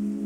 Mm-hmm.